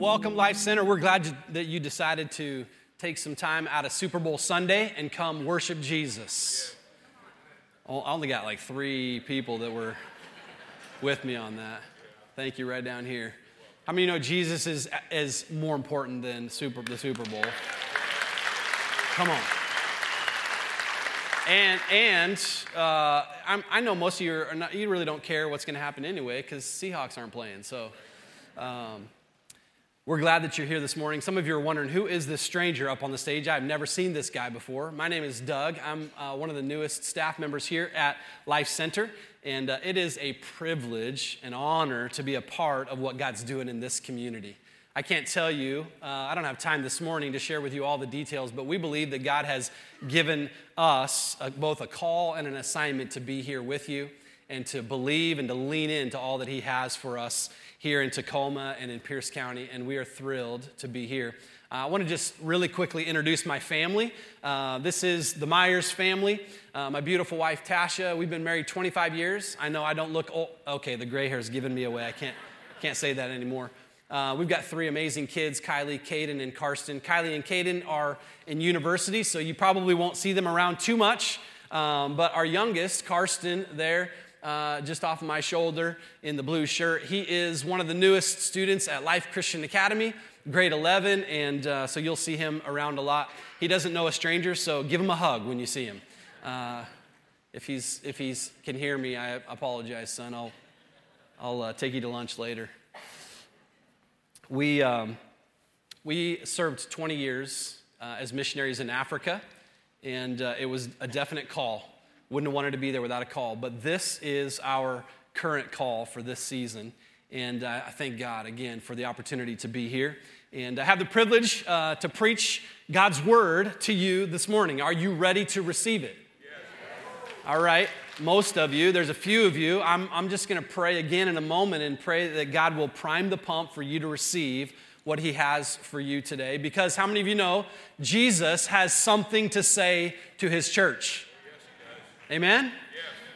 welcome, Life Center. We're glad that you decided to take some time out of Super Bowl Sunday and come worship Jesus. Oh, I only got like three people that were with me on that. Thank you, right down here. How many you know Jesus is, is more important than Super, the Super Bowl? Come on. And, and uh, i know most of you are not, you really don't care what's going to happen anyway because Seahawks aren't playing. So um, we're glad that you're here this morning. Some of you are wondering who is this stranger up on the stage? I've never seen this guy before. My name is Doug. I'm uh, one of the newest staff members here at Life Center, and uh, it is a privilege and honor to be a part of what God's doing in this community. I can't tell you, uh, I don't have time this morning to share with you all the details, but we believe that God has given us a, both a call and an assignment to be here with you and to believe and to lean into all that He has for us here in Tacoma and in Pierce County, and we are thrilled to be here. Uh, I want to just really quickly introduce my family. Uh, this is the Myers family. Uh, my beautiful wife, Tasha. We've been married 25 years. I know I don't look old. Okay, the gray hair is giving me away. I can't, can't say that anymore. Uh, we've got three amazing kids Kylie, Caden, and Karsten. Kylie and Caden are in university, so you probably won't see them around too much. Um, but our youngest, Karsten, there, uh, just off of my shoulder in the blue shirt. He is one of the newest students at Life Christian Academy, grade 11, and uh, so you'll see him around a lot. He doesn't know a stranger, so give him a hug when you see him. Uh, if he's if he's can hear me, I apologize, son. I'll I'll uh, take you to lunch later. We um, we served 20 years uh, as missionaries in Africa, and it was a definite call wouldn't have wanted to be there without a call. But this is our current call for this season. And uh, I thank God again for the opportunity to be here. And I have the privilege uh, to preach God's word to you this morning. Are you ready to receive it? Yes. All right, most of you, there's a few of you. I'm, I'm just going to pray again in a moment and pray that God will prime the pump for you to receive what He has for you today. Because how many of you know Jesus has something to say to His church? Amen? Yes.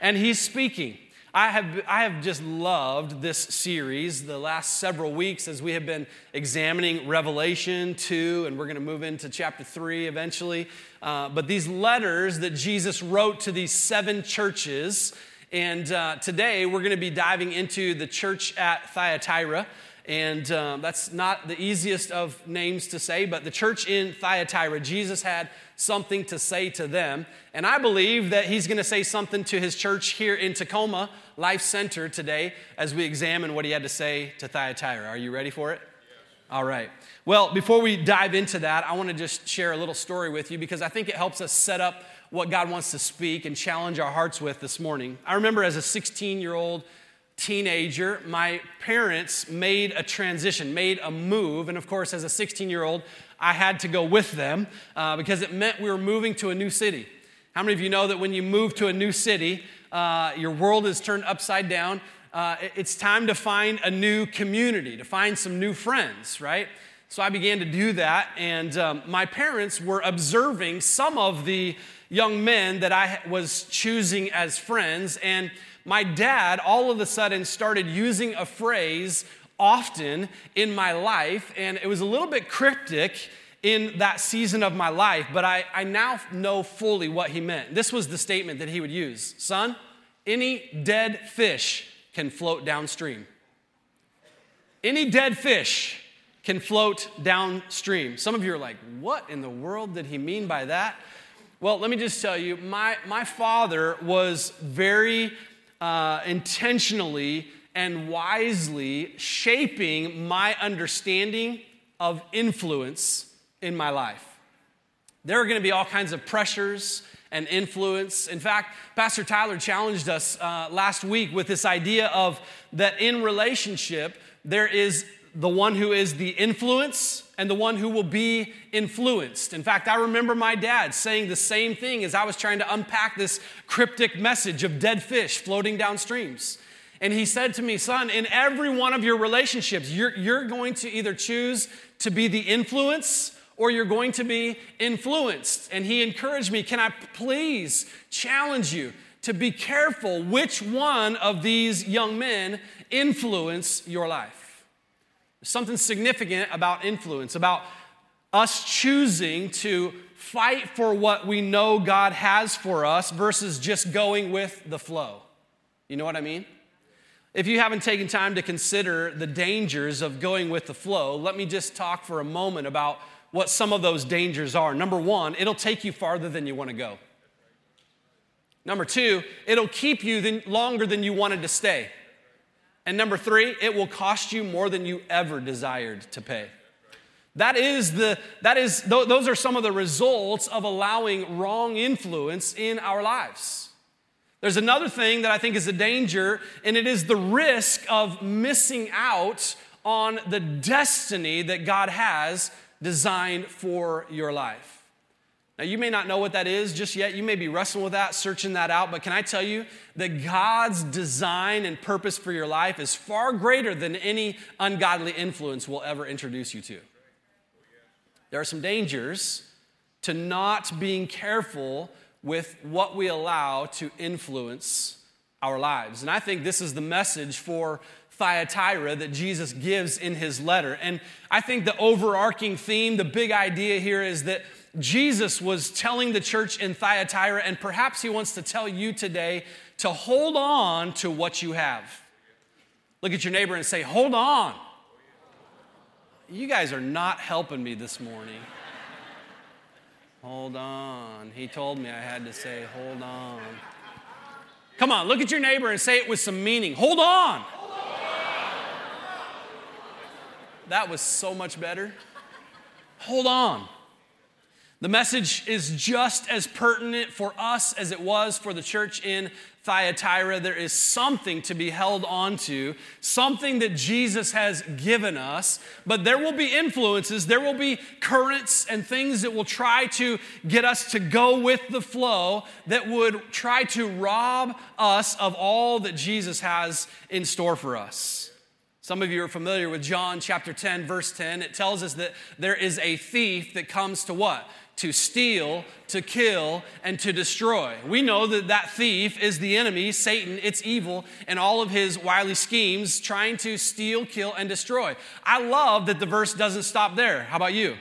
And he's speaking. I have, I have just loved this series the last several weeks as we have been examining Revelation 2, and we're going to move into chapter 3 eventually. Uh, but these letters that Jesus wrote to these seven churches, and uh, today we're going to be diving into the church at Thyatira. And um, that's not the easiest of names to say, but the church in Thyatira, Jesus had something to say to them. And I believe that he's going to say something to his church here in Tacoma Life Center today as we examine what he had to say to Thyatira. Are you ready for it? All right. Well, before we dive into that, I want to just share a little story with you because I think it helps us set up what God wants to speak and challenge our hearts with this morning. I remember as a 16 year old teenager, my parents made a transition, made a move. And of course, as a 16 year old, I had to go with them uh, because it meant we were moving to a new city. How many of you know that when you move to a new city, uh, your world is turned upside down? Uh, it's time to find a new community, to find some new friends, right? So I began to do that, and um, my parents were observing some of the young men that I was choosing as friends, and my dad all of a sudden started using a phrase often in my life, and it was a little bit cryptic in that season of my life, but I, I now know fully what he meant. This was the statement that he would use Son, any dead fish can float downstream. Any dead fish can float downstream. Some of you are like, what in the world did he mean by that? Well, let me just tell you, my, my father was very uh, intentionally and wisely shaping my understanding of influence in my life. There are going to be all kinds of pressures and influence. In fact, Pastor Tyler challenged us uh, last week with this idea of that in relationship, there is the one who is the influence and the one who will be influenced. In fact, I remember my dad saying the same thing as I was trying to unpack this cryptic message of dead fish floating down streams. And he said to me, Son, in every one of your relationships, you're, you're going to either choose to be the influence or you're going to be influenced. And he encouraged me, Can I please challenge you to be careful which one of these young men influence your life? Something significant about influence, about us choosing to fight for what we know God has for us versus just going with the flow. You know what I mean? If you haven't taken time to consider the dangers of going with the flow, let me just talk for a moment about what some of those dangers are. Number one, it'll take you farther than you want to go. Number two, it'll keep you longer than you wanted to stay. And number three, it will cost you more than you ever desired to pay. That is the, that is, those are some of the results of allowing wrong influence in our lives. There's another thing that I think is a danger, and it is the risk of missing out on the destiny that God has designed for your life. Now, you may not know what that is just yet. You may be wrestling with that, searching that out, but can I tell you that God's design and purpose for your life is far greater than any ungodly influence will ever introduce you to? There are some dangers to not being careful with what we allow to influence our lives. And I think this is the message for Thyatira that Jesus gives in his letter. And I think the overarching theme, the big idea here is that Jesus was telling the church in Thyatira, and perhaps he wants to tell you today to hold on to what you have. Look at your neighbor and say, Hold on. You guys are not helping me this morning. hold on. He told me I had to say, Hold on. Come on, look at your neighbor and say it with some meaning. Hold on. That was so much better. Hold on. The message is just as pertinent for us as it was for the church in Thyatira. There is something to be held on to, something that Jesus has given us, but there will be influences, there will be currents and things that will try to get us to go with the flow that would try to rob us of all that Jesus has in store for us. Some of you are familiar with John chapter 10, verse 10. It tells us that there is a thief that comes to what? To steal, to kill, and to destroy. We know that that thief is the enemy, Satan. It's evil and all of his wily schemes trying to steal, kill, and destroy. I love that the verse doesn't stop there. How about you?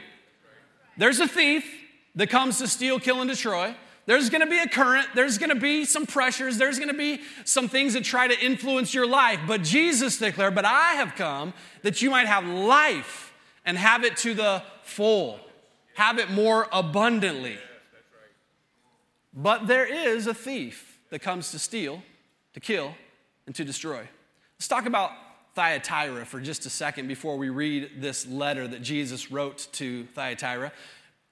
There's a thief that comes to steal, kill, and destroy. There's gonna be a current, there's gonna be some pressures, there's gonna be some things that try to influence your life. But Jesus declared, But I have come that you might have life and have it to the full have it more abundantly. But there is a thief that comes to steal, to kill, and to destroy. Let's talk about Thyatira for just a second before we read this letter that Jesus wrote to Thyatira.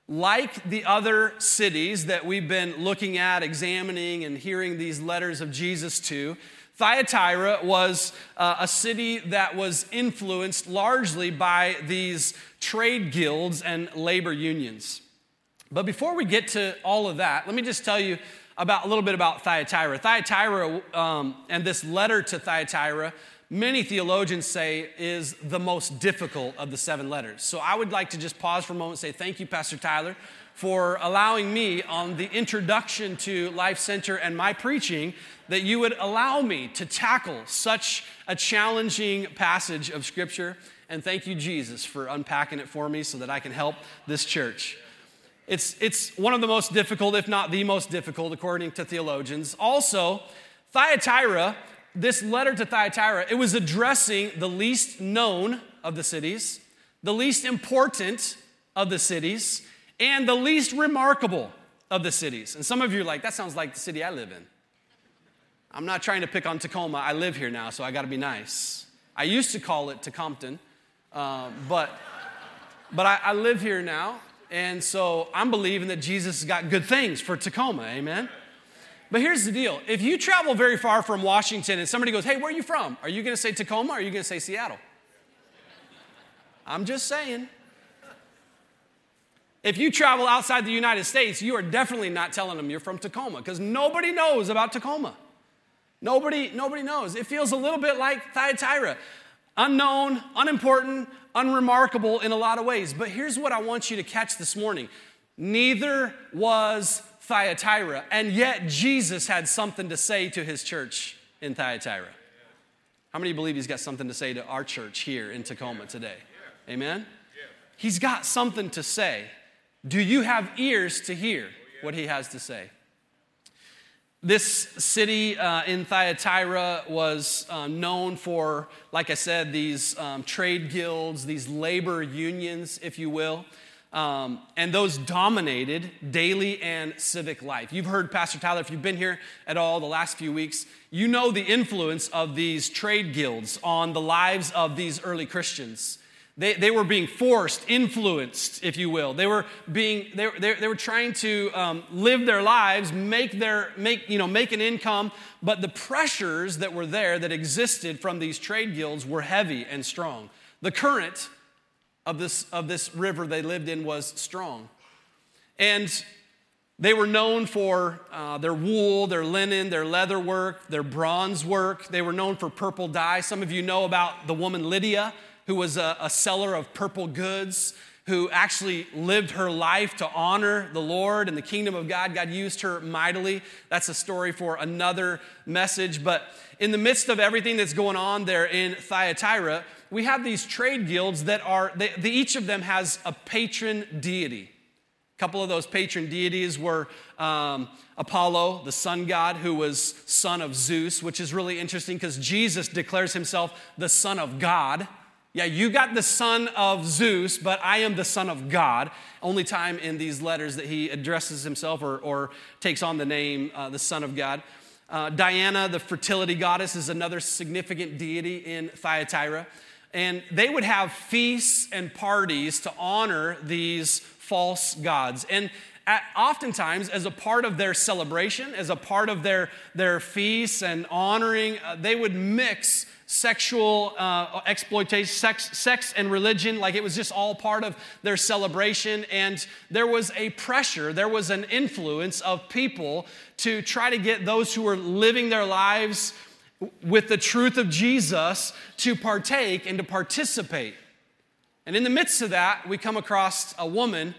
Like the other cities that we've been looking at, examining, and hearing these letters of Jesus to, Thyatira was uh, a city that was influenced largely by these trade guilds and labor unions. But before we get to all of that, let me just tell you about a little bit about Thyatira. Thyatira um, and this letter to Thyatira, many theologians say is the most difficult of the seven letters. So I would like to just pause for a moment and say thank you, Pastor Tyler, for allowing me on the introduction to Life Center and my preaching that you would allow me to tackle such a challenging passage of Scripture. And thank you, Jesus, for unpacking it for me so that I can help this church. It's, it's one of the most difficult, if not the most difficult, according to theologians. Also, Thyatira, this letter to Thyatira, it was addressing the least known of the cities, the least important of the cities, and the least remarkable of the cities. And some of you are like, that sounds like the city I live in. I'm not trying to pick on Tacoma. I live here now, so I got to be nice. I used to call it Tecumseh, uh, but, but I, I live here now, and so I'm believing that Jesus has got good things for Tacoma, amen? But here's the deal if you travel very far from Washington and somebody goes, Hey, where are you from? Are you going to say Tacoma or are you going to say Seattle? I'm just saying. If you travel outside the United States, you are definitely not telling them you're from Tacoma because nobody knows about Tacoma. Nobody, nobody knows. It feels a little bit like Thyatira unknown, unimportant, unremarkable in a lot of ways. But here's what I want you to catch this morning neither was Thyatira, and yet Jesus had something to say to his church in Thyatira. How many believe he's got something to say to our church here in Tacoma today? Amen? He's got something to say. Do you have ears to hear what he has to say? This city uh, in Thyatira was um, known for, like I said, these um, trade guilds, these labor unions, if you will. Um, and those dominated daily and civic life. You've heard Pastor Tyler, if you've been here at all the last few weeks, you know the influence of these trade guilds on the lives of these early Christians. They, they were being forced, influenced, if you will. They were being, they, they, they were trying to um, live their lives, make their, make, you know, make an income, but the pressures that were there that existed from these trade guilds were heavy and strong. The current of this, of this river they lived in was strong. And they were known for uh, their wool, their linen, their leather work, their bronze work. They were known for purple dye. Some of you know about the woman Lydia who was a, a seller of purple goods, who actually lived her life to honor the Lord and the kingdom of God. God used her mightily. That's a story for another message. But in the midst of everything that's going on there in Thyatira, we have these trade guilds that are, they, they, each of them has a patron deity. A couple of those patron deities were um, Apollo, the sun god, who was son of Zeus, which is really interesting because Jesus declares himself the son of God. Yeah, you got the son of Zeus, but I am the son of God. Only time in these letters that he addresses himself or, or takes on the name uh, the son of God. Uh, Diana, the fertility goddess, is another significant deity in Thyatira. And they would have feasts and parties to honor these false gods. And at, oftentimes, as a part of their celebration, as a part of their, their feasts and honoring, uh, they would mix sexual uh, exploitation, sex, sex and religion, like it was just all part of their celebration. And there was a pressure, there was an influence of people to try to get those who were living their lives with the truth of Jesus to partake and to participate. And in the midst of that, we come across a woman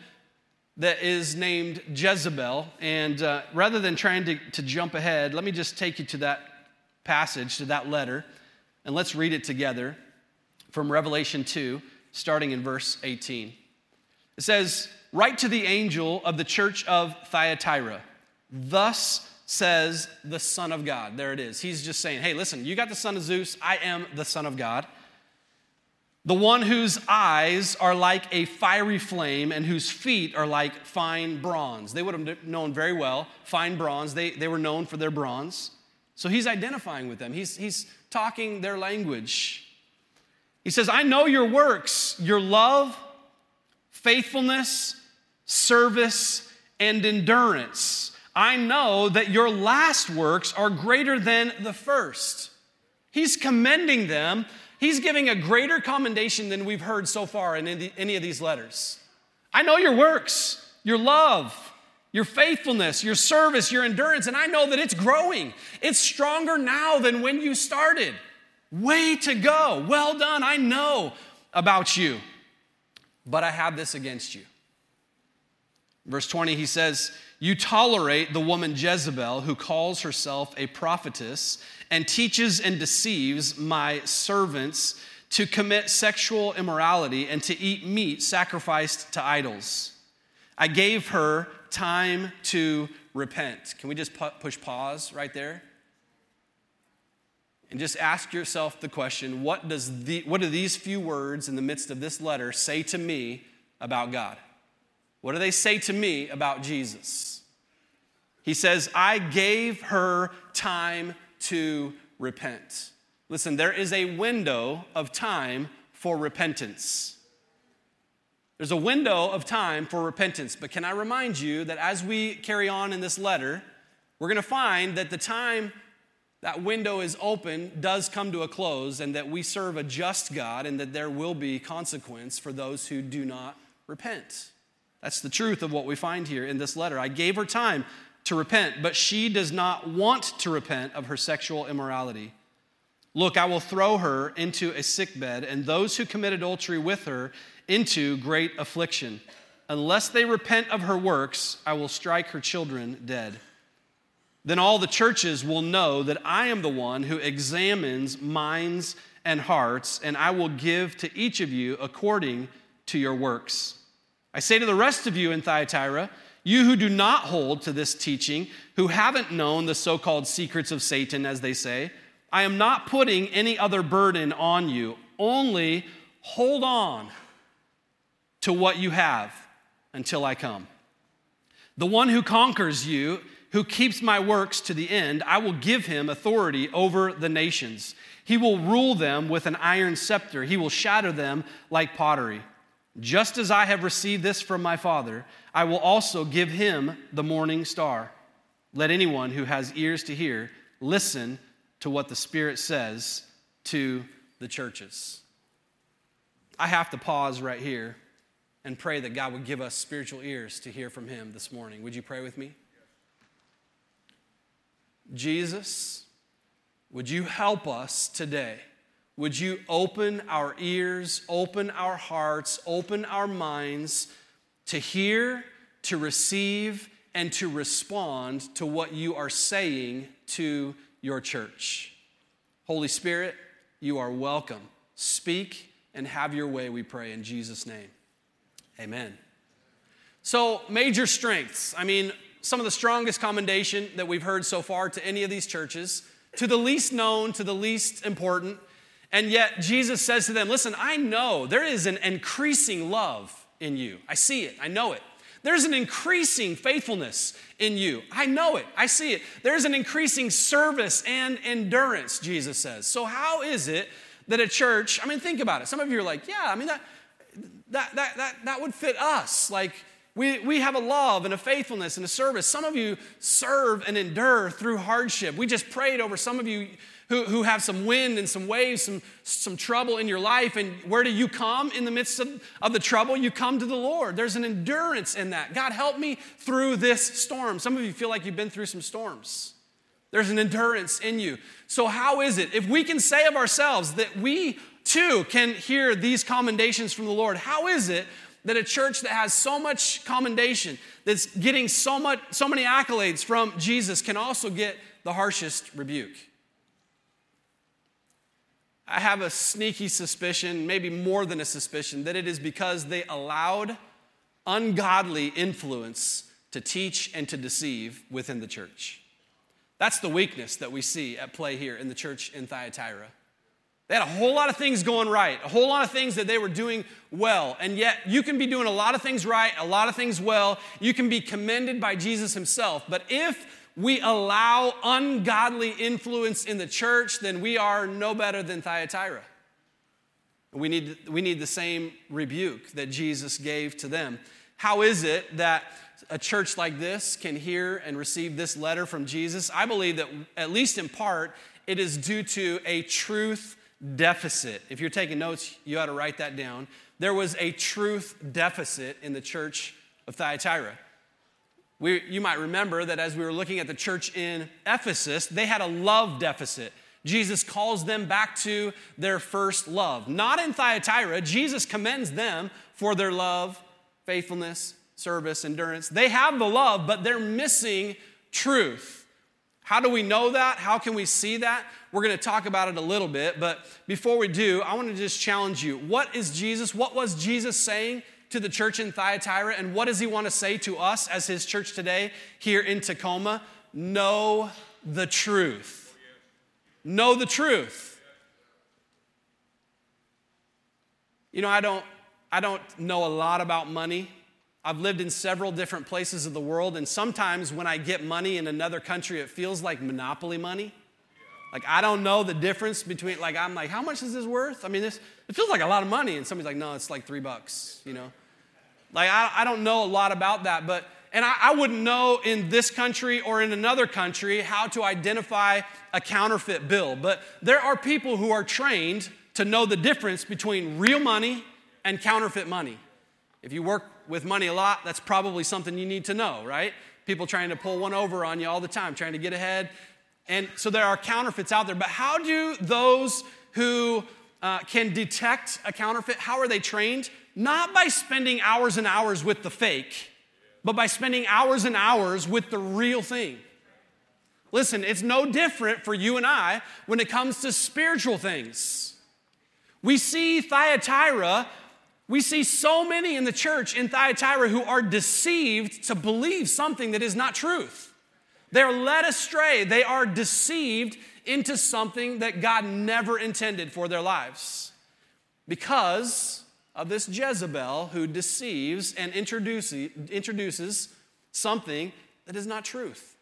that is named Jezebel. And uh, rather than trying to, to jump ahead, let me just take you to that passage, to that letter. And let's read it together from Revelation 2, starting in verse 18. It says, Write to the angel of the church of Thyatira. Thus says the Son of God. There it is. He's just saying, Hey, listen, you got the Son of Zeus. I am the Son of God. The one whose eyes are like a fiery flame and whose feet are like fine bronze. They would have known very well fine bronze. They, they were known for their bronze. So he's identifying with them. He's, he's talking their language. He says, I know your works, your love, faithfulness, service, and endurance. I know that your last works are greater than the first. He's commending them. He's giving a greater commendation than we've heard so far in any of these letters. I know your works, your love, your faithfulness, your service, your endurance, and I know that it's growing. It's stronger now than when you started. Way to go. Well done. I know about you. But I have this against you. Verse 20, he says, You tolerate the woman Jezebel, who calls herself a prophetess and teaches and deceives my servants to commit sexual immorality and to eat meat sacrificed to idols. I gave her time to repent. Can we just push pause right there? And just ask yourself the question what, does the, what do these few words in the midst of this letter say to me about God? What do they say to me about Jesus? He says, I gave her time to repent. Listen, there is a window of time for repentance. There's a window of time for repentance, but can I remind you that as we carry on in this letter, we're going to find that the time that window is open does come to a close, and that we serve a just God, and that there will be consequence for those who do not repent. That's the truth of what we find here in this letter. I gave her time to repent, but she does not want to repent of her sexual immorality. Look, I will throw her into a sickbed, and those who commit adultery with her into great affliction. Unless they repent of her works, I will strike her children dead. Then all the churches will know that I am the one who examines minds and hearts, and I will give to each of you according to your works. I say to the rest of you in Thyatira, you who do not hold to this teaching, who haven't known the so called secrets of Satan, as they say, I am not putting any other burden on you. Only hold on to what you have until I come. The one who conquers you, who keeps my works to the end, I will give him authority over the nations. He will rule them with an iron scepter, he will shatter them like pottery. Just as I have received this from my Father, I will also give him the morning star. Let anyone who has ears to hear listen to what the Spirit says to the churches. I have to pause right here and pray that God would give us spiritual ears to hear from Him this morning. Would you pray with me? Jesus, would you help us today? Would you open our ears, open our hearts, open our minds to hear, to receive, and to respond to what you are saying to your church? Holy Spirit, you are welcome. Speak and have your way, we pray in Jesus' name. Amen. So, major strengths. I mean, some of the strongest commendation that we've heard so far to any of these churches, to the least known, to the least important. And yet, Jesus says to them, Listen, I know there is an increasing love in you. I see it, I know it. There's an increasing faithfulness in you. I know it. I see it. There's an increasing service and endurance, Jesus says. So, how is it that a church, I mean, think about it. Some of you are like, yeah, I mean, that, that, that, that, that would fit us. Like, we, we have a love and a faithfulness and a service. Some of you serve and endure through hardship. We just prayed over some of you who, who have some wind and some waves, some, some trouble in your life. And where do you come in the midst of, of the trouble? You come to the Lord. There's an endurance in that. God, help me through this storm. Some of you feel like you've been through some storms. There's an endurance in you. So, how is it? If we can say of ourselves that we too can hear these commendations from the Lord, how is it that a church that has so much commendation, that's getting so much, so many accolades from Jesus, can also get the harshest rebuke? I have a sneaky suspicion, maybe more than a suspicion, that it is because they allowed ungodly influence to teach and to deceive within the church. That's the weakness that we see at play here in the church in Thyatira. They had a whole lot of things going right, a whole lot of things that they were doing well. And yet, you can be doing a lot of things right, a lot of things well. You can be commended by Jesus himself. But if we allow ungodly influence in the church, then we are no better than Thyatira. We need, we need the same rebuke that Jesus gave to them. How is it that a church like this can hear and receive this letter from Jesus, I believe that, at least in part, it is due to a truth deficit. If you're taking notes, you ought to write that down. There was a truth deficit in the church of Thyatira. We, you might remember that as we were looking at the church in Ephesus, they had a love deficit. Jesus calls them back to their first love. Not in Thyatira, Jesus commends them for their love, faithfulness, service, endurance. They have the love, but they're missing truth. How do we know that? How can we see that? We're going to talk about it a little bit, but before we do, I want to just challenge you. What is Jesus? What was Jesus saying to the church in Thyatira, and what does he want to say to us as his church today here in Tacoma? Know the truth. Know the truth. You know, I don't I don't know a lot about money. I've lived in several different places of the world, and sometimes when I get money in another country, it feels like monopoly money. Like, I don't know the difference between, like, I'm like, how much is this worth? I mean, this, it feels like a lot of money. And somebody's like, no, it's like three bucks, you know? Like, I, I don't know a lot about that, but, and I, I wouldn't know in this country or in another country how to identify a counterfeit bill. But there are people who are trained to know the difference between real money and counterfeit money. If you work with money a lot, that's probably something you need to know, right? People trying to pull one over on you all the time, trying to get ahead. And so there are counterfeits out there. But how do those who uh, can detect a counterfeit, how are they trained? Not by spending hours and hours with the fake, but by spending hours and hours with the real thing. Listen, it's no different for you and I when it comes to spiritual things. We see Thyatira, we see so many in the church in Thyatira who are deceived to believe something that is not truth. They're led astray, they are deceived into something that God never intended for their lives because of this Jezebel who deceives and introduces, introduces something that is not truth.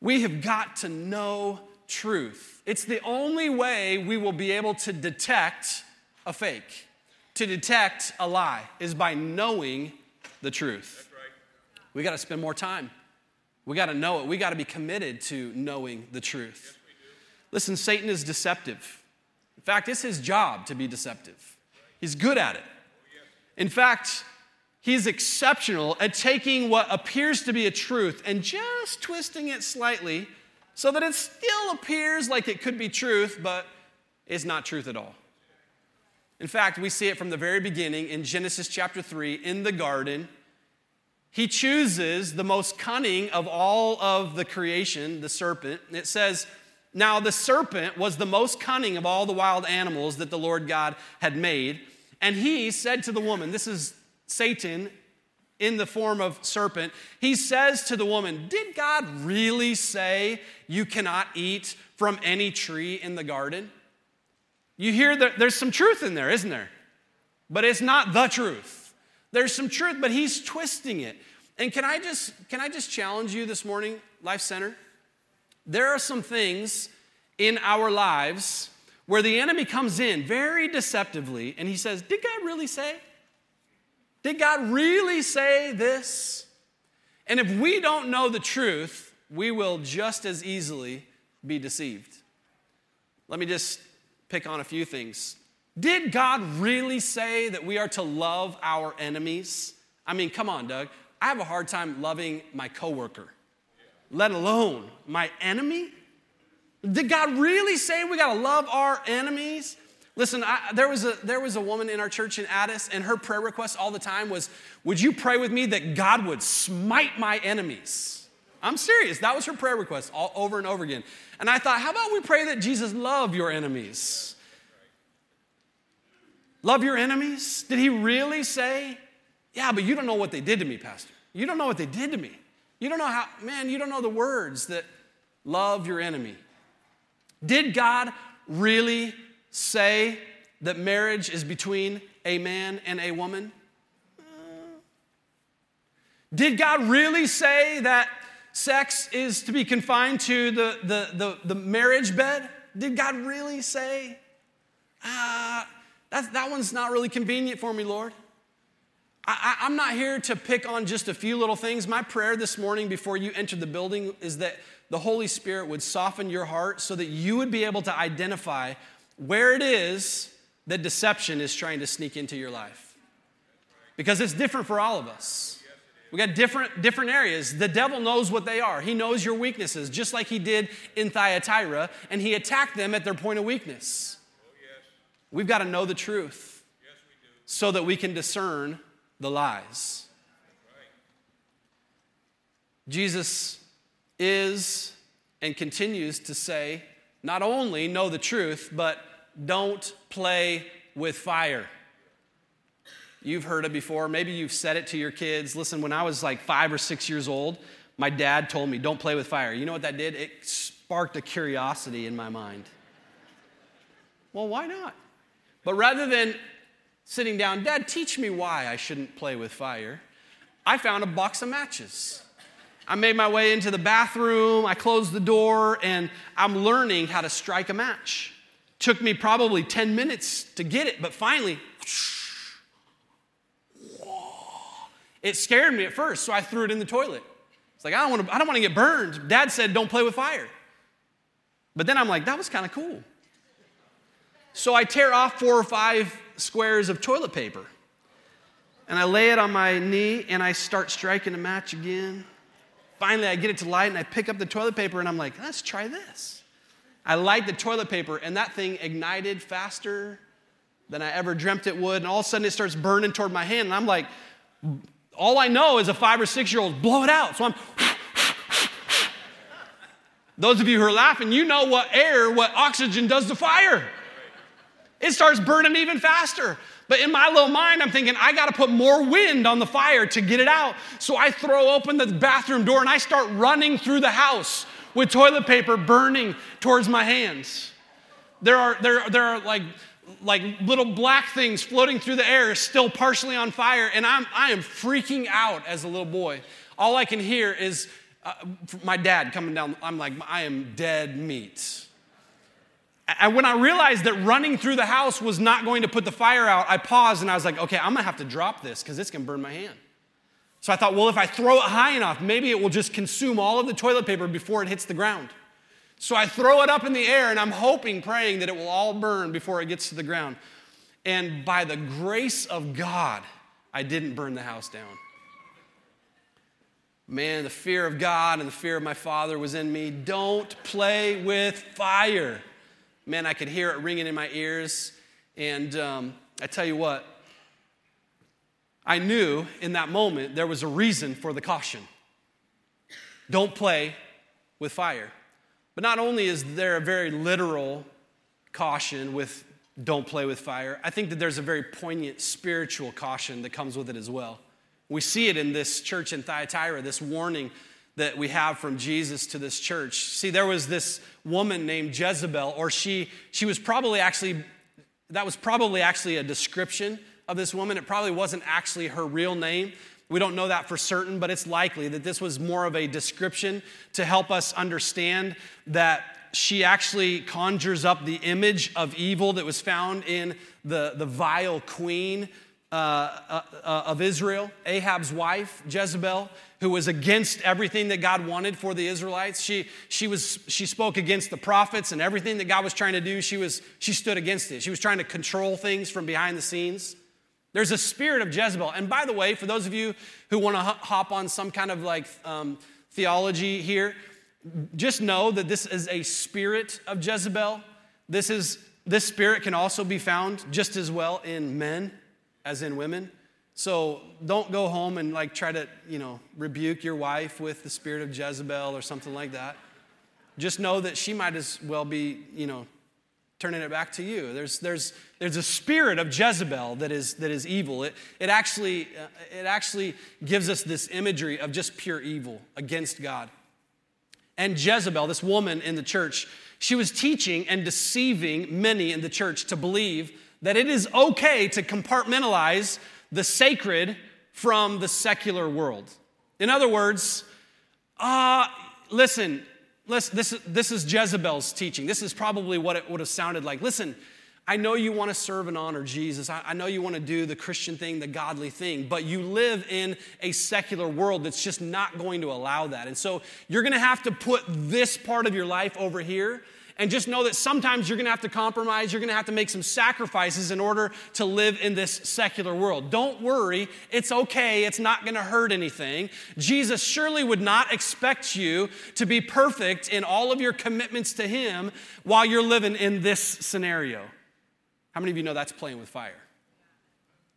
We have got to know truth. It's the only way we will be able to detect a fake, to detect a lie, is by knowing the truth. Right. We got to spend more time. We got to know it. We got to be committed to knowing the truth. Listen, Satan is deceptive. In fact, it's his job to be deceptive, he's good at it. Oh, in fact, He's exceptional at taking what appears to be a truth and just twisting it slightly so that it still appears like it could be truth, but is not truth at all. In fact, we see it from the very beginning in Genesis chapter 3 in the garden. He chooses the most cunning of all of the creation, the serpent. It says, Now the serpent was the most cunning of all the wild animals that the Lord God had made. And he said to the woman, This is Satan in the form of serpent, he says to the woman, Did God really say you cannot eat from any tree in the garden? You hear that there's some truth in there, isn't there? But it's not the truth. There's some truth, but he's twisting it. And can I just can I just challenge you this morning, Life Center? There are some things in our lives where the enemy comes in very deceptively and he says, Did God really say? Did God really say this? And if we don't know the truth, we will just as easily be deceived. Let me just pick on a few things. Did God really say that we are to love our enemies? I mean, come on, Doug. I have a hard time loving my coworker, let alone my enemy. Did God really say we got to love our enemies? Listen, I, there, was a, there was a woman in our church in Addis, and her prayer request all the time was, Would you pray with me that God would smite my enemies? I'm serious. That was her prayer request all over and over again. And I thought, How about we pray that Jesus love your enemies? Love your enemies? Did he really say? Yeah, but you don't know what they did to me, Pastor. You don't know what they did to me. You don't know how, man, you don't know the words that love your enemy. Did God really say that marriage is between a man and a woman? Did God really say that sex is to be confined to the, the, the, the marriage bed? Did God really say? Uh, that, that one's not really convenient for me, Lord. I, I'm not here to pick on just a few little things. My prayer this morning before you entered the building is that the Holy Spirit would soften your heart so that you would be able to identify where it is that deception is trying to sneak into your life. Because it's different for all of us. We got different, different areas. The devil knows what they are. He knows your weaknesses, just like he did in Thyatira, and he attacked them at their point of weakness. We've got to know the truth so that we can discern the lies. Jesus is and continues to say, not only know the truth, but don't play with fire. You've heard it before. Maybe you've said it to your kids. Listen, when I was like five or six years old, my dad told me, don't play with fire. You know what that did? It sparked a curiosity in my mind. Well, why not? But rather than sitting down, Dad, teach me why I shouldn't play with fire, I found a box of matches. I made my way into the bathroom, I closed the door, and I'm learning how to strike a match. Took me probably 10 minutes to get it, but finally, it scared me at first, so I threw it in the toilet. It's like, I don't want to, I don't want to get burned. Dad said, don't play with fire. But then I'm like, that was kind of cool. So I tear off four or five squares of toilet paper. And I lay it on my knee and I start striking a match again. Finally, I get it to light and I pick up the toilet paper and I'm like, let's try this. I light the toilet paper, and that thing ignited faster than I ever dreamt it would. And all of a sudden, it starts burning toward my hand. And I'm like, all I know is a five or six year old, blow it out. So I'm. Those of you who are laughing, you know what air, what oxygen does to fire. It starts burning even faster. But in my little mind, I'm thinking, I gotta put more wind on the fire to get it out. So I throw open the bathroom door and I start running through the house with toilet paper burning towards my hands. There are, there, there are like, like little black things floating through the air, still partially on fire, and I'm, I am freaking out as a little boy. All I can hear is uh, my dad coming down. I'm like, I am dead meat. And when I realized that running through the house was not going to put the fire out, I paused and I was like, okay, I'm gonna have to drop this because it's gonna burn my hand. So I thought, well, if I throw it high enough, maybe it will just consume all of the toilet paper before it hits the ground. So I throw it up in the air and I'm hoping, praying that it will all burn before it gets to the ground. And by the grace of God, I didn't burn the house down. Man, the fear of God and the fear of my father was in me. Don't play with fire man, I could hear it ringing in my ears. And um, I tell you what, I knew in that moment there was a reason for the caution. Don't play with fire. But not only is there a very literal caution with don't play with fire, I think that there's a very poignant spiritual caution that comes with it as well. We see it in this church in Thyatira, this warning that we have from Jesus to this church. See, there was this woman named Jezebel, or she, she was probably actually, that was probably actually a description of this woman. It probably wasn't actually her real name. We don't know that for certain, but it's likely that this was more of a description to help us understand that she actually conjures up the image of evil that was found in the, the vile queen uh, uh, uh, of Israel, Ahab's wife, Jezebel who was against everything that God wanted for the Israelites. She, she, was, she spoke against the prophets and everything that God was trying to do. She, was, she stood against it. She was trying to control things from behind the scenes. There's a spirit of Jezebel. And by the way, for those of you who want to hop on some kind of like um, theology here, just know that this is a spirit of Jezebel. This, is, this spirit can also be found just as well in men as in women. So don't go home and like try to, you know, rebuke your wife with the spirit of Jezebel or something like that. Just know that she might as well be, you know, turning it back to you. There's, there's, there's a spirit of Jezebel that is, that is evil. It, it, actually, uh, it actually gives us this imagery of just pure evil against God. And Jezebel, this woman in the church, she was teaching and deceiving many in the church to believe that it is okay to compartmentalize the sacred from the secular world. In other words, uh, listen, listen this, this is Jezebel's teaching. This is probably what it would have sounded like. Listen, I know you want to serve and honor Jesus. I, I know you want to do the Christian thing, the godly thing, but you live in a secular world that's just not going to allow that. And so you're going to have to put this part of your life over here and just know that sometimes you're gonna have to compromise, you're gonna have to make some sacrifices in order to live in this secular world. Don't worry, it's okay, it's not gonna hurt anything. Jesus surely would not expect you to be perfect in all of your commitments to Him while you're living in this scenario. How many of you know that's playing with fire?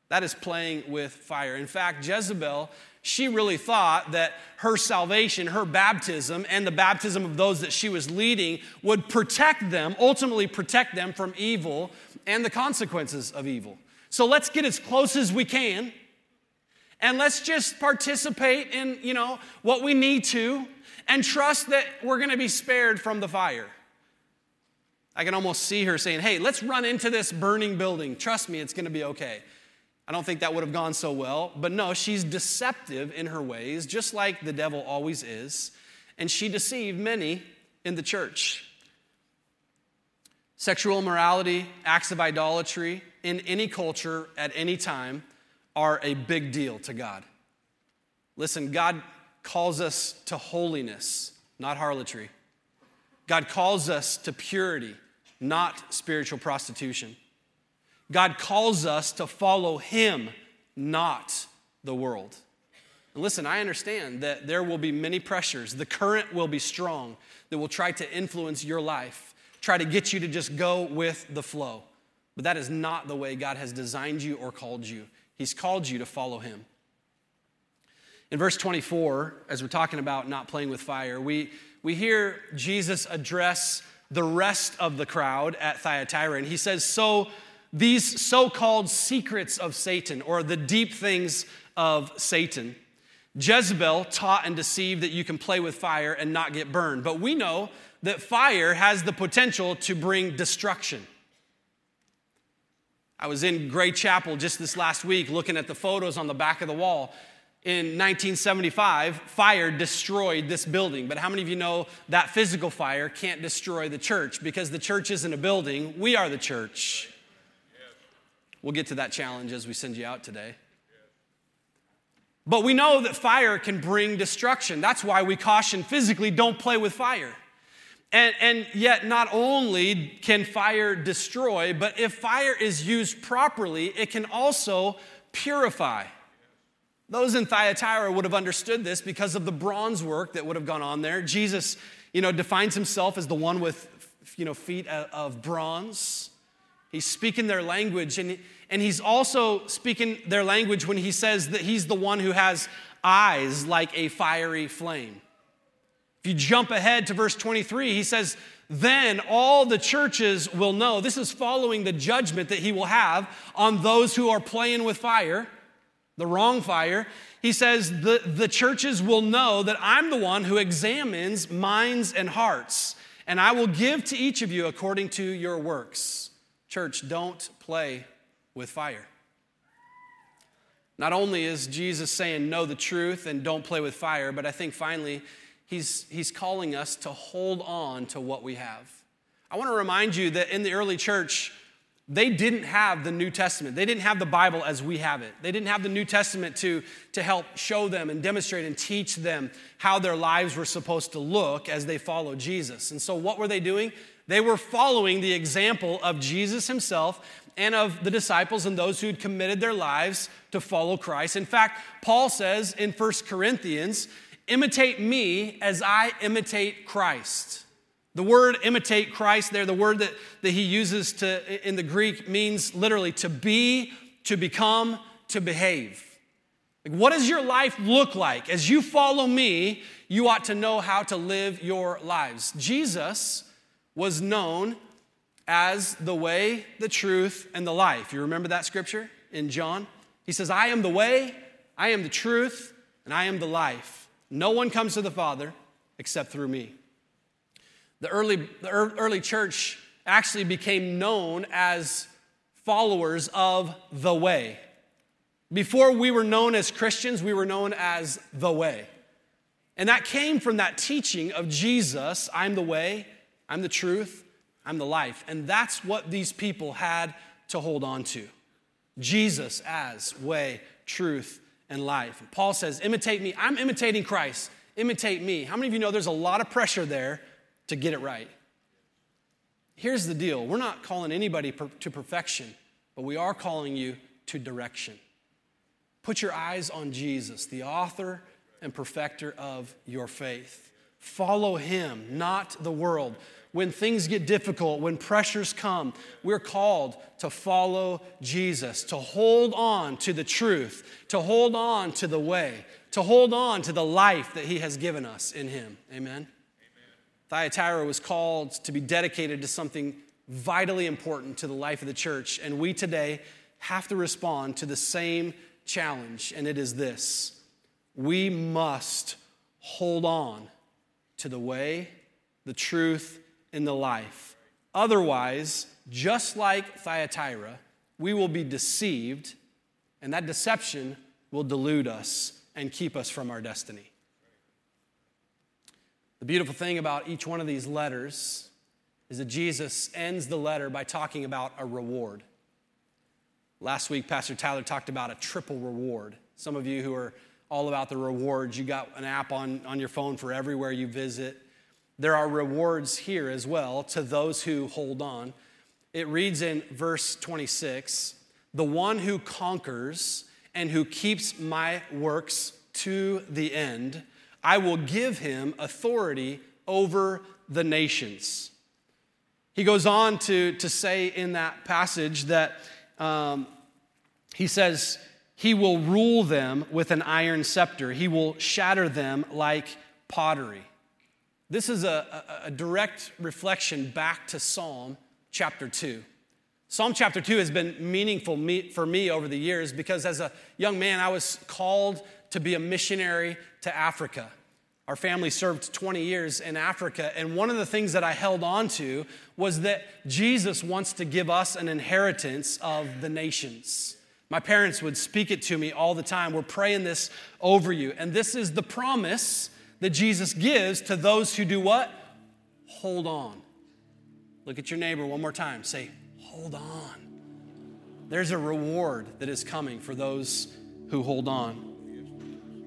That is playing with fire. In fact, Jezebel she really thought that her salvation, her baptism, and the baptism of those that she was leading would protect them, ultimately protect them from evil and the consequences of evil. So let's get as close as we can and let's just participate in, you know, what we need to and trust that we're going to be spared from the fire. I can almost see her saying, "Hey, let's run into this burning building. Trust me, it's going to be okay." I don't think that would have gone so well. But no, she's deceptive in her ways, just like the devil always is. And she deceived many in the church. Sexual immorality, acts of idolatry in any culture at any time are a big deal to God. Listen, God calls us to holiness, not harlotry. God calls us to purity, not spiritual prostitution. God calls us to follow Him, not the world. And listen, I understand that there will be many pressures. The current will be strong that will try to influence your life, try to get you to just go with the flow. But that is not the way God has designed you or called you. He's called you to follow Him. In verse 24, as we're talking about not playing with fire, we, we hear Jesus address the rest of the crowd at Thyatira, and he says, So these so called secrets of Satan, or the deep things of Satan, Jezebel taught and deceived that you can play with fire and not get burned. But we know that fire has the potential to bring destruction. I was in Gray Chapel just this last week looking at the photos on the back of the wall. In 1975, fire destroyed this building. But how many of you know that physical fire can't destroy the church? Because the church isn't a building, we are the church. We'll get to that challenge as we send you out today. But we know that fire can bring destruction. That's why we caution physically don't play with fire. And, and yet, not only can fire destroy, but if fire is used properly, it can also purify. Those in Thyatira would have understood this because of the bronze work that would have gone on there. Jesus, you know, defines himself as the one with, you know, feet of bronze. He's speaking their language, and, and he's also speaking their language when he says that he's the one who has eyes like a fiery flame. If you jump ahead to verse 23, he says, Then all the churches will know. This is following the judgment that he will have on those who are playing with fire, the wrong fire. He says, the, the churches will know that I'm the one who examines minds and hearts, and I will give to each of you according to your works. Church, don't play with fire. Not only is Jesus saying, know the truth and don't play with fire, but I think finally, he's, he's calling us to hold on to what we have. I want to remind you that in the early church, they didn't have the New Testament. They didn't have the Bible as we have it. They didn't have the New Testament to, to help show them and demonstrate and teach them how their lives were supposed to look as they followed Jesus. And so, what were they doing? They were following the example of Jesus himself and of the disciples and those who had committed their lives to follow Christ. In fact, Paul says in 1 Corinthians, imitate me as I imitate Christ. The word imitate Christ there, the word that, that he uses to, in the Greek means literally to be, to become, to behave. Like, what does your life look like? As you follow me, you ought to know how to live your lives. Jesus was known as the way, the truth, and the life. You remember that scripture in John? He says, I am the way, I am the truth, and I am the life. No one comes to the Father except through me. The early, the early church actually became known as followers of the way. Before we were known as Christians, we were known as the way. And that came from that teaching of Jesus I'm the way, I'm the truth, I'm the life. And that's what these people had to hold on to Jesus as way, truth, and life. Paul says, Imitate me. I'm imitating Christ. Imitate me. How many of you know there's a lot of pressure there to get it right? Here's the deal we're not calling anybody per- to perfection, but we are calling you to direction. Put your eyes on Jesus, the author and perfecter of your faith. Follow him, not the world. When things get difficult, when pressures come, we're called to follow Jesus, to hold on to the truth, to hold on to the way, to hold on to the life that he has given us in him. Amen? Amen. Thyatira was called to be dedicated to something vitally important to the life of the church, and we today have to respond to the same challenge, and it is this we must hold on to the way, the truth, and the life. Otherwise, just like Thyatira, we will be deceived, and that deception will delude us and keep us from our destiny. The beautiful thing about each one of these letters is that Jesus ends the letter by talking about a reward. Last week, Pastor Tyler talked about a triple reward. Some of you who are all about the rewards. You got an app on, on your phone for everywhere you visit. There are rewards here as well to those who hold on. It reads in verse 26 The one who conquers and who keeps my works to the end, I will give him authority over the nations. He goes on to, to say in that passage that um, he says, he will rule them with an iron scepter. He will shatter them like pottery. This is a, a, a direct reflection back to Psalm chapter 2. Psalm chapter 2 has been meaningful for me over the years because as a young man, I was called to be a missionary to Africa. Our family served 20 years in Africa, and one of the things that I held on to was that Jesus wants to give us an inheritance of the nations. My parents would speak it to me all the time. We're praying this over you. And this is the promise that Jesus gives to those who do what? Hold on. Look at your neighbor one more time. Say, hold on. There's a reward that is coming for those who hold on.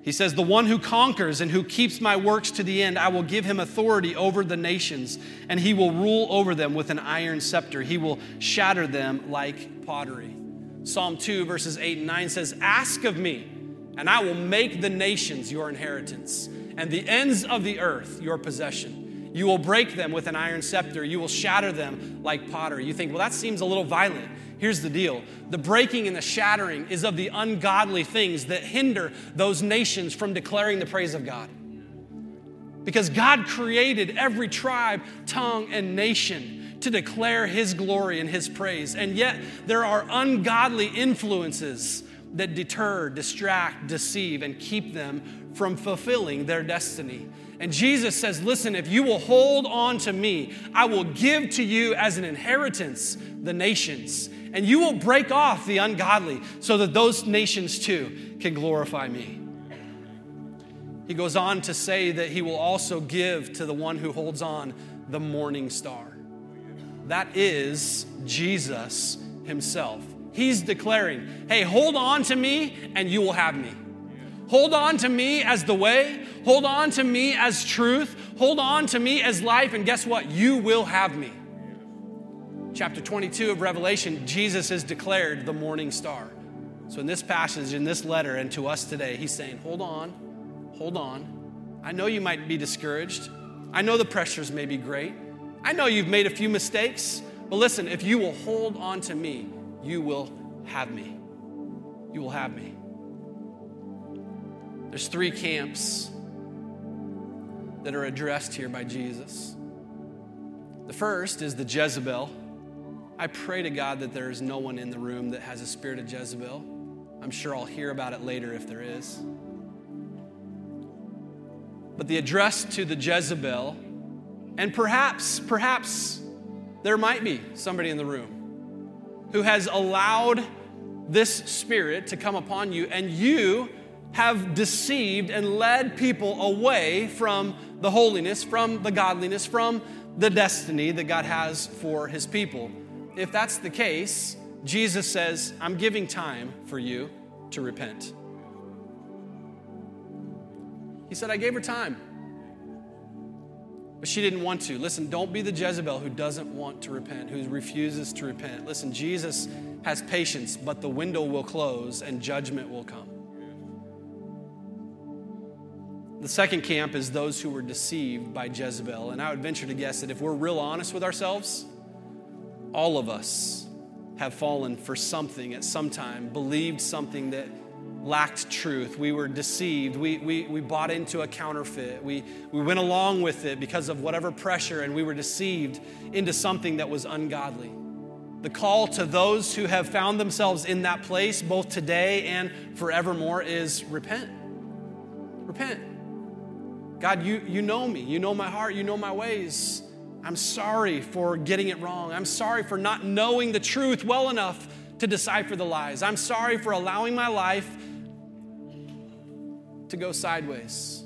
He says, The one who conquers and who keeps my works to the end, I will give him authority over the nations, and he will rule over them with an iron scepter. He will shatter them like pottery. Psalm 2, verses 8 and 9 says, Ask of me, and I will make the nations your inheritance, and the ends of the earth your possession. You will break them with an iron scepter. You will shatter them like pottery. You think, well, that seems a little violent. Here's the deal the breaking and the shattering is of the ungodly things that hinder those nations from declaring the praise of God. Because God created every tribe, tongue, and nation to declare His glory and His praise. And yet, there are ungodly influences that deter, distract, deceive, and keep them from fulfilling their destiny. And Jesus says, Listen, if you will hold on to me, I will give to you as an inheritance the nations, and you will break off the ungodly so that those nations too can glorify me. He goes on to say that he will also give to the one who holds on the morning star. That is Jesus himself. He's declaring, Hey, hold on to me, and you will have me. Hold on to me as the way. Hold on to me as truth. Hold on to me as life. And guess what? You will have me. Chapter 22 of Revelation, Jesus is declared the morning star. So, in this passage, in this letter, and to us today, he's saying, Hold on, hold on. I know you might be discouraged. I know the pressures may be great. I know you've made a few mistakes. But listen, if you will hold on to me, you will have me. You will have me. There's three camps that are addressed here by Jesus. The first is the Jezebel. I pray to God that there is no one in the room that has a spirit of Jezebel. I'm sure I'll hear about it later if there is. But the address to the Jezebel, and perhaps, perhaps there might be somebody in the room who has allowed this spirit to come upon you, and you have deceived and led people away from the holiness, from the godliness, from the destiny that God has for his people. If that's the case, Jesus says, I'm giving time for you to repent. He said, I gave her time. But she didn't want to. Listen, don't be the Jezebel who doesn't want to repent, who refuses to repent. Listen, Jesus has patience, but the window will close and judgment will come. The second camp is those who were deceived by Jezebel. And I would venture to guess that if we're real honest with ourselves, all of us have fallen for something at some time, believed something that lacked truth. We were deceived. We, we, we bought into a counterfeit. We, we went along with it because of whatever pressure, and we were deceived into something that was ungodly. The call to those who have found themselves in that place, both today and forevermore, is repent. Repent. God, you, you know me. You know my heart. You know my ways. I'm sorry for getting it wrong. I'm sorry for not knowing the truth well enough to decipher the lies. I'm sorry for allowing my life to go sideways.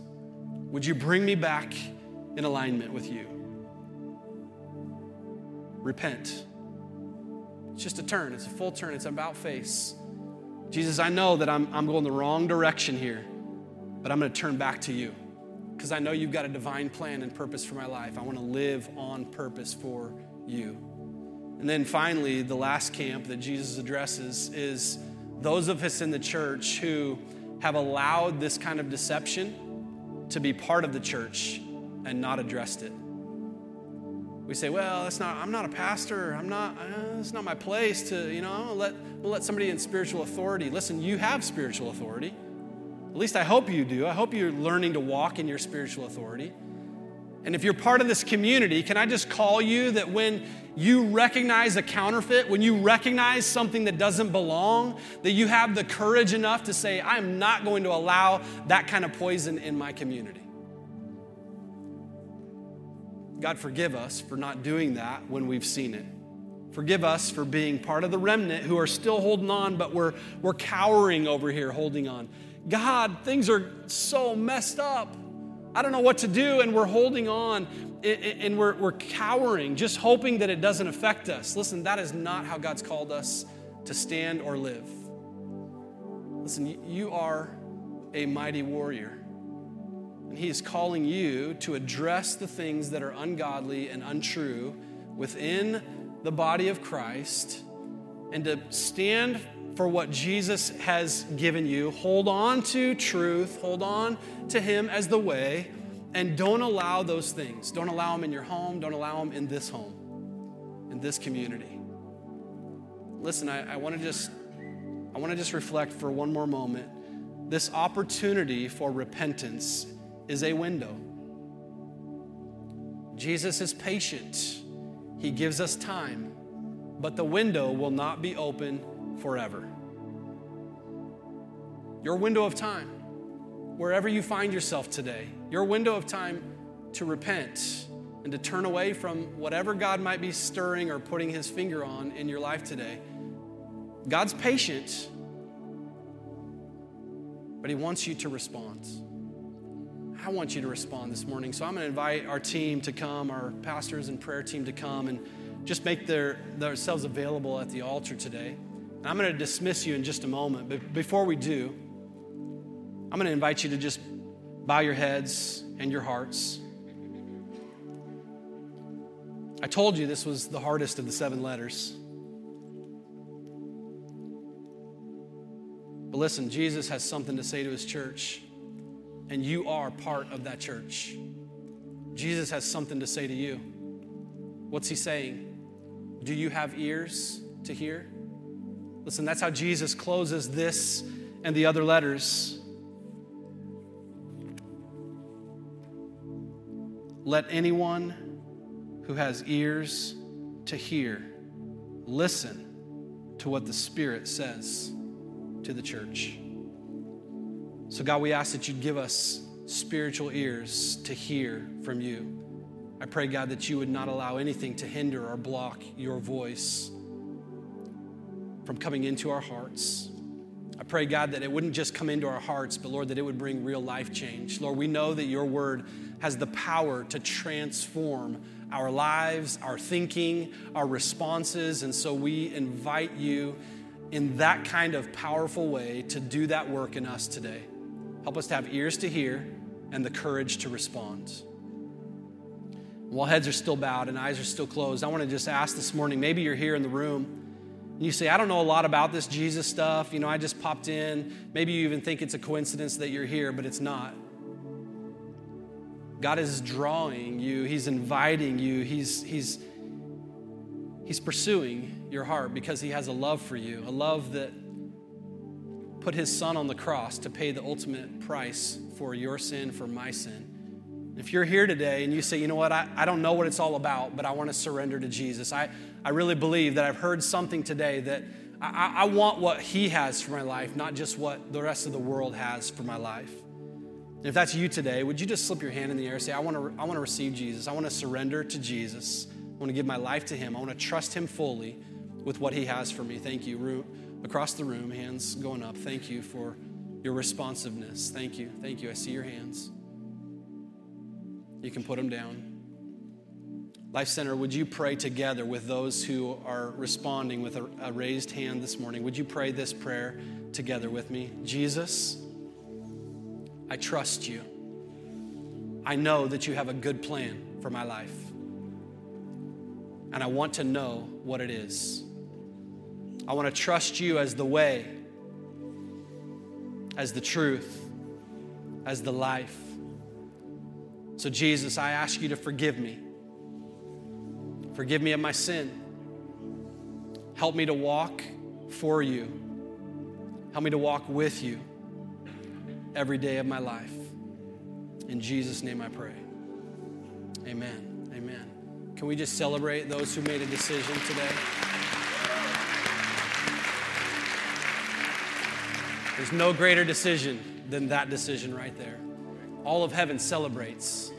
Would you bring me back in alignment with you? Repent. It's just a turn, it's a full turn, it's about face. Jesus, I know that I'm, I'm going the wrong direction here, but I'm going to turn back to you because I know you've got a divine plan and purpose for my life. I want to live on purpose for you. And then finally, the last camp that Jesus addresses is those of us in the church who have allowed this kind of deception to be part of the church and not addressed it. We say, well, that's not, I'm not a pastor. I'm not, uh, it's not my place to, you know, let, let somebody in spiritual authority. Listen, you have spiritual authority. At least I hope you do. I hope you're learning to walk in your spiritual authority. And if you're part of this community, can I just call you that when you recognize a counterfeit, when you recognize something that doesn't belong, that you have the courage enough to say, I'm not going to allow that kind of poison in my community. God, forgive us for not doing that when we've seen it. Forgive us for being part of the remnant who are still holding on, but we're, we're cowering over here holding on. God, things are so messed up. I don't know what to do, and we're holding on and we're, we're cowering, just hoping that it doesn't affect us. Listen, that is not how God's called us to stand or live. Listen, you are a mighty warrior. And He is calling you to address the things that are ungodly and untrue within the body of Christ and to stand for what Jesus has given you. Hold on to truth, hold on to Him as the way, and don't allow those things. Don't allow them in your home, don't allow them in this home, in this community. Listen, I, I want to just I want to just reflect for one more moment. This opportunity for repentance is a window. Jesus is patient. He gives us time, but the window will not be open forever. Your window of time, wherever you find yourself today, your window of time to repent and to turn away from whatever God might be stirring or putting his finger on in your life today. God's patient, but he wants you to respond. I want you to respond this morning. So I'm going to invite our team to come, our pastors and prayer team to come and just make their, themselves available at the altar today. I'm going to dismiss you in just a moment. But before we do, I'm going to invite you to just bow your heads and your hearts. I told you this was the hardest of the seven letters. But listen, Jesus has something to say to his church, and you are part of that church. Jesus has something to say to you. What's he saying? Do you have ears to hear? Listen, that's how Jesus closes this and the other letters. Let anyone who has ears to hear listen to what the Spirit says to the church. So, God, we ask that you'd give us spiritual ears to hear from you. I pray, God, that you would not allow anything to hinder or block your voice from coming into our hearts. I pray, God, that it wouldn't just come into our hearts, but Lord, that it would bring real life change. Lord, we know that your word has the power to transform our lives, our thinking, our responses. And so we invite you in that kind of powerful way to do that work in us today. Help us to have ears to hear and the courage to respond. While heads are still bowed and eyes are still closed, I want to just ask this morning maybe you're here in the room you say, I don't know a lot about this Jesus stuff. You know, I just popped in. Maybe you even think it's a coincidence that you're here, but it's not. God is drawing you, He's inviting you, He's, he's, he's pursuing your heart because He has a love for you, a love that put His Son on the cross to pay the ultimate price for your sin, for my sin. If you're here today and you say, you know what, I, I don't know what it's all about, but I want to surrender to Jesus, I, I really believe that I've heard something today that I, I want what He has for my life, not just what the rest of the world has for my life. And if that's you today, would you just slip your hand in the air and say, I want to, I want to receive Jesus. I want to surrender to Jesus. I want to give my life to Him. I want to trust Him fully with what He has for me. Thank you. Room, across the room, hands going up. Thank you for your responsiveness. Thank you. Thank you. I see your hands. You can put them down. Life Center, would you pray together with those who are responding with a, a raised hand this morning? Would you pray this prayer together with me? Jesus, I trust you. I know that you have a good plan for my life. And I want to know what it is. I want to trust you as the way, as the truth, as the life. So, Jesus, I ask you to forgive me. Forgive me of my sin. Help me to walk for you. Help me to walk with you every day of my life. In Jesus' name I pray. Amen. Amen. Can we just celebrate those who made a decision today? There's no greater decision than that decision right there. All of heaven celebrates.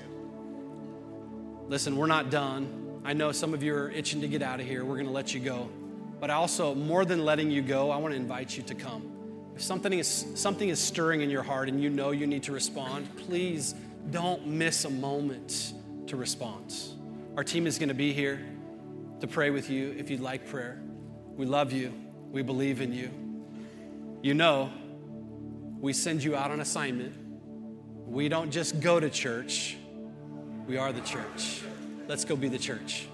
Listen, we're not done. I know some of you are itching to get out of here. We're going to let you go. But also, more than letting you go, I want to invite you to come. If something is, something is stirring in your heart and you know you need to respond, please don't miss a moment to respond. Our team is going to be here to pray with you if you'd like prayer. We love you. We believe in you. You know, we send you out on assignment. We don't just go to church, we are the church. Let's go be the church.